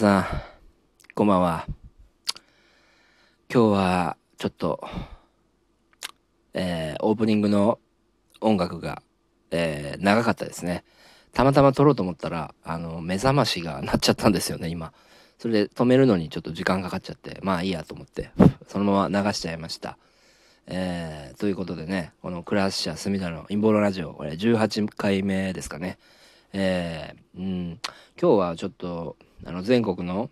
さん、こんばんは。今日は、ちょっと、えー、オープニングの音楽が、えー、長かったですね。たまたま撮ろうと思ったら、あの、目覚ましが鳴っちゃったんですよね、今。それで止めるのにちょっと時間かかっちゃって、まあいいやと思って、そのまま流しちゃいました。えー、ということでね、このクラッシャー隅田の陰謀論ラジオ、これ18回目ですかね。えー、うん、今日はちょっと、あの、全国の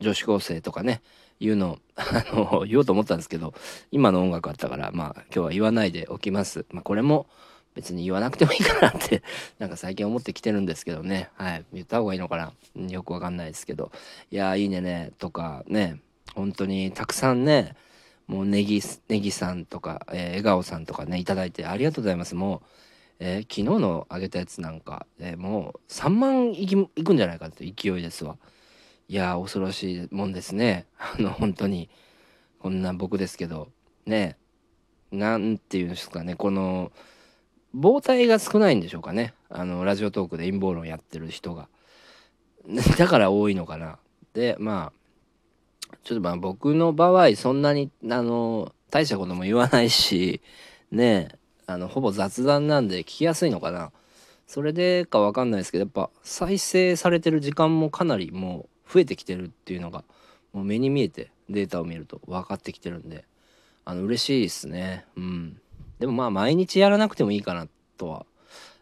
女子高生とかね、言うの、あの、言おうと思ったんですけど、今の音楽あったから、まあ、今日は言わないでおきます。まあ、これも、別に言わなくてもいいかなってなんか最近思ってきてるんですけどね。はい。言った方がいいのかなよくわかんないですけど。いやいいねね、とかね、本当にたくさんね、もうネギ、ネギさんとか、えー、笑顔さんとかね、いただいてありがとうございます。もう、えー、昨日のあげたやつなんか、えー、もう3万いきいくんじゃないかって勢いですわ。いや恐ろしいもんですね。あの、本当に。こんな僕ですけど、ね。なんていうんですかね、この、膨体が少ないんでしょうかね。あの、ラジオトークで陰謀論やってる人が。だから多いのかな。で、まあ、ちょっとまあ僕の場合、そんなに、あの、大したことも言わないし、ねえあの、ほぼ雑談なんで聞きやすいのかな。それでかわかんないですけど、やっぱ再生されてる時間もかなりもう増えてきてるっていうのが、もう目に見えてデータを見ると分かってきてるんで、あの、嬉しいですね。うん。でもまあ毎日やらなくてもいいかなとは、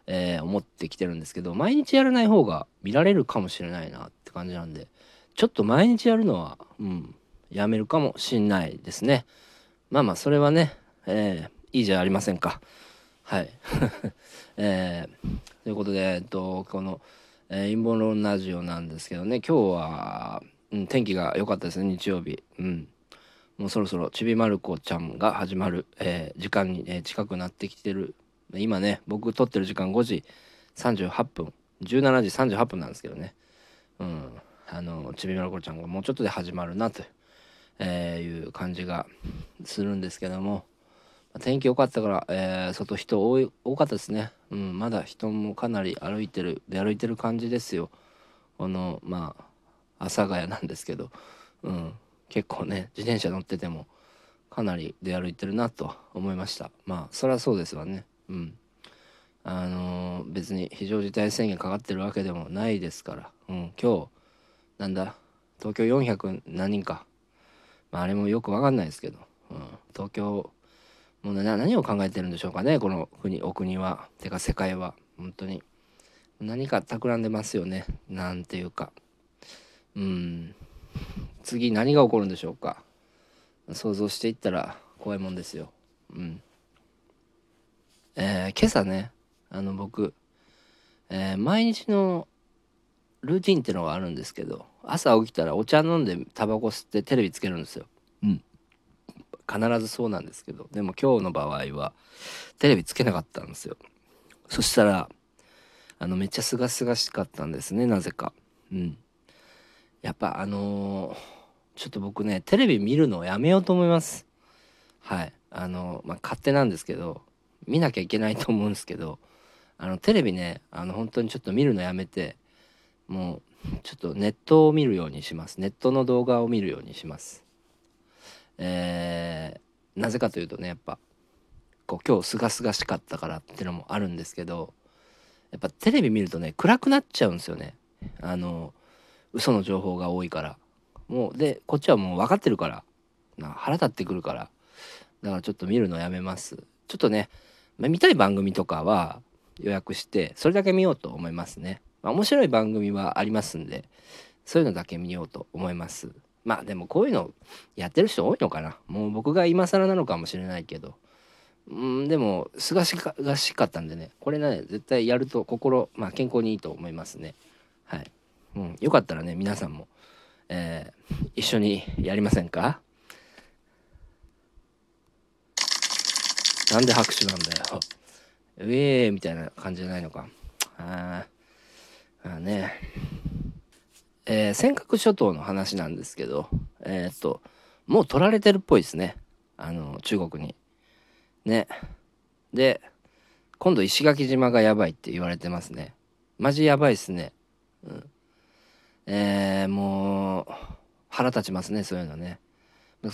えー、思ってきてるんですけど毎日やらない方が見られるかもしれないなって感じなんでちょっと毎日やるのはうんやめるかもしんないですねまあまあそれはね、えー、いいじゃありませんかはい えー、ということでえっとこの、えー、陰謀論ラジオなんですけどね今日は、うん、天気が良かったですね日曜日うんもうそろそろちびまる子ちゃんが始まる、えー、時間に、えー、近くなってきてる。今ね、僕撮ってる時間5時38分、17時38分なんですけどね。うん。あの、ちびまる子ちゃんがもうちょっとで始まるなと、えー、いう感じがするんですけども、天気良かったから、えー、外人多い多かったですね。うん、まだ人もかなり歩いてる、出歩いてる感じですよ。この、まあ、阿佐ヶ谷なんですけど、うん。結構ね自転車乗っててもかなり出歩いてるなと思いましたまあそりゃそうですわねうんあのー、別に非常事態宣言かかってるわけでもないですからうん今日なんだ東京400何人かまああれもよくわかんないですけど、うん、東京もう何を考えてるんでしょうかねこの国お国は。てか世界は。本当に。何か企んでますよね。なんていうか。うん。次何が起こるんでしょうか。想像していったら怖いもんですよ。うん。えー、今朝ねあの僕、えー、毎日のルーティンってのがあるんですけど朝起きたらお茶飲んでタバコ吸ってテレビつけるんですよ。必ずそうなんですけどでも今日の場合はテレビつけなかったんですよ。そしたらあのめっちゃ清々しかったんですねなぜか。うん。やっぱあのーちょっと僕ねテレビ見るのをやめようと思います。はい。あのまあ勝手なんですけど見なきゃいけないと思うんですけどあのテレビねあの本当にちょっと見るのやめてもうちょっとネットを見るようにします。ネットの動画を見るようにします。えー、なぜかというとねやっぱこう今日すがすがしかったからっていうのもあるんですけどやっぱテレビ見るとね暗くなっちゃうんですよね。あの嘘の情報が多いから。もうでこっちはもう分かってるから。な腹立ってくるから。だからちょっと見るのやめます。ちょっとね、まあ、見たい番組とかは予約してそれだけ見ようと思いますね、まあ、面白い番組はありますんでそういうのだけ見ようと思います。まあでもこういうのやってる人多いのかなもう僕が今更なのかもしれないけどうんでもすがしかがしかったんでねこれね絶対やると心まあ健康にいいと思いますねはい、うん、よかったらね皆さんもえー、一緒にやりませんか？なんで拍手なんだよ。うえーみたいな感じじゃないのか。ああね。えー、尖閣諸島の話なんですけど、えー、っと、もう取られてるっぽいですね。あの、中国に。ね。で、今度石垣島がやばいって言われてますね。マジやばいっすね。うん。えー、もう腹立ちますねそういうのね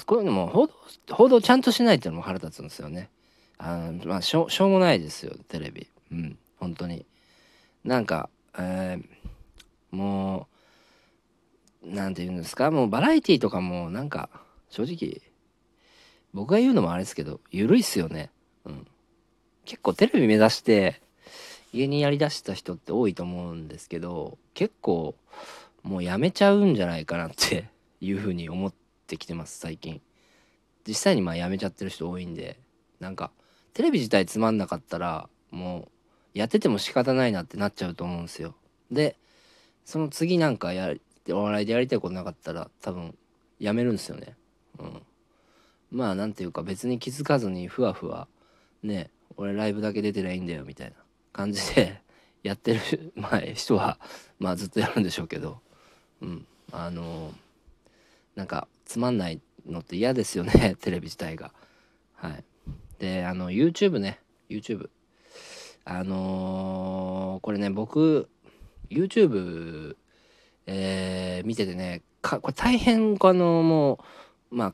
こういうのも報道報道ちゃんとしないっていうのも腹立つんですよねあのまあしょしょうもないですよテレビうん本当になんか、えー、もうなんて言うんですかもうバラエティーとかもなんか正直僕が言うのもあれですけど緩いっすよね。うん。結構テレビ目指して芸人やりだした人って多いと思うんですけど結構もうやめちゃうんじゃないかなっていうふうに思ってきてます最近。実際にまあやめちゃってる人多いんでなんかテレビ自体つまんなかったらもうやってても仕方ないなってなっちゃうと思うんですよ。でその次なんかやお笑いでやりたいことなかったら多分やめるんですよね。うん。まあなんていうか別に気づかずにふわふわね俺ライブだけ出てりゃいいんだよみたいな感じで やってる、まあ、人はまあずっとやるんでしょうけど。うん。あのなんかつまんないのって嫌ですよね テレビ自体が。はい。であの YouTube ね。YouTube あのー、これね僕 YouTube えー、見ててねかこれ大変あのもうま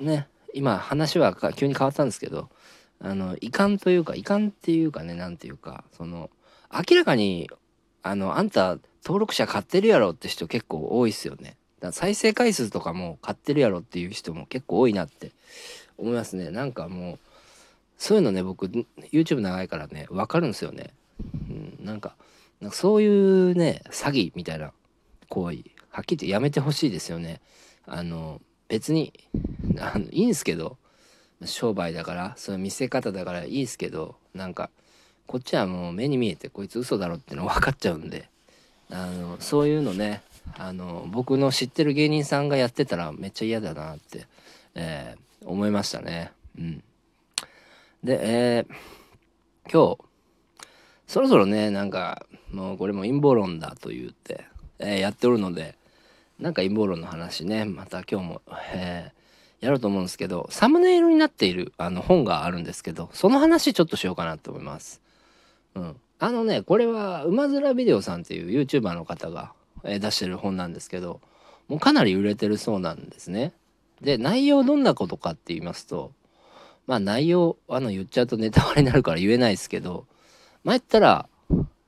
あね今話は急に変わったんですけどあの遺憾というか遺憾っていうかね何ていうかその明らかにあのあんた登録者買ってるやろって人結構多いっすよね。だ再生回数とかも買ってるやろっていう人も結構多いなって思いますね。なんかもうそういうのね僕 YouTube 長いからね分かるんですよね。うん、なんかなんかそういうね詐欺みたいな行為はっきり言ってやめてほしいですよね。あの別にあのいいんすけど商売だからそういう見せ方だからいいですけどなんかこっちはもう目に見えてこいつ嘘だろっての分かっちゃうんであのそういうのねあの僕の知ってる芸人さんがやってたらめっちゃ嫌だなって、えー、思いましたね。うん、で、えー、今日そろそろねなんかもうこれも陰謀論だと言って、えー、やっておるのでなんか陰謀論の話ねまた今日も、えやろうと思うんですけどサムネイルになっているあの本があるんですけどその話ちょっとしようかなと思います。うん、あのねこれは馬面ビデオさんっていう YouTuber の方が出してる本なんですけどもうかなり売れてるそうなんですね。で内容どんなことかって言いますとまあ内容あの言っちゃうとネタバレになるから言えないですけどまあ言ったら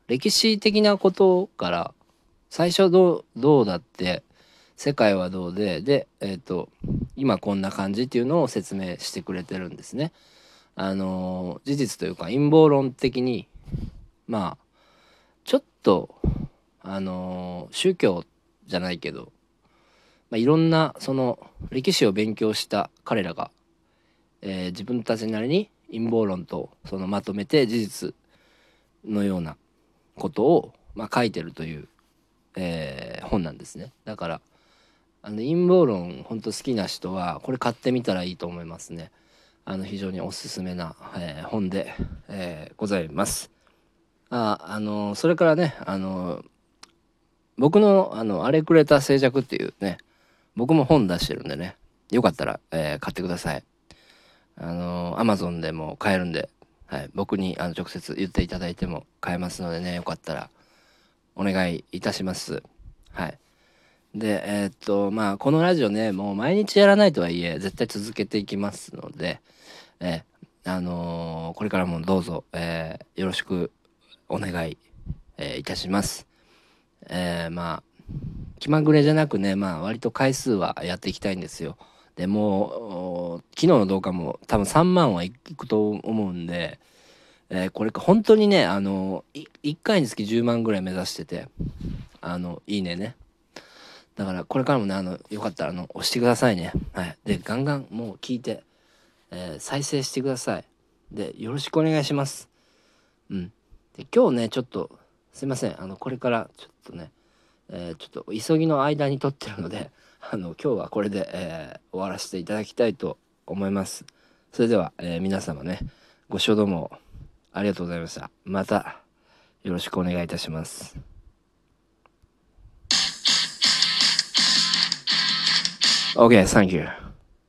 歴史的なことから最初どうどうだって世界はどうででえっ、ー、と今こんな感じっていうのを説明してくれてるんですね。あの事実というか陰謀論的にまあちょっとあの宗教じゃないけど、まあ、いろんなその歴史を勉強した彼らが、えー、自分たちなりに陰謀論とそのまとめて事実のようなことを、まあ、書いてるという、えー、本なんですね。だからあの陰謀論本当好きな人はこれ買ってみたらいいと思いますね。あの非常におすすめな、えー、本で、えー、ございます。ああのそれからねあの僕のあの「あれくれた静寂」っていうね僕も本出してるんでねよかったら、えー、買ってくださいあのアマゾンでも買えるんで、はい、僕にあの直接言っていただいても買えますのでねよかったらお願いいたしますはいでえー、っとまあこのラジオねもう毎日やらないとはいえ絶対続けていきますのでえー、あのー、これからもどうぞ、えー、よろしくお願い、え、いたします。え、まあ気まぐれじゃなくねまあ割と回数はやっていきたいんですよ。でもう昨日の動画も多分3万はいくと思うんで、えー、これ本当にねあの1回につき10万ぐらい目指しててあのいいねね。だからこれからもねあのよかったらあの押してくださいね。はい、でガンガンもう聞いて、えー、再生してください。でよろしくお願いします。うん。で今日ねちょっとすいませんあのこれからちょっとね、えー、ちょっと急ぎの間に撮ってるのであの今日はこれで、えー、終わらせていただきたいと思いますそれでは、え、皆様ねご視聴どうもありがとうございましたまたよろしくお願いいたします OK, thank you.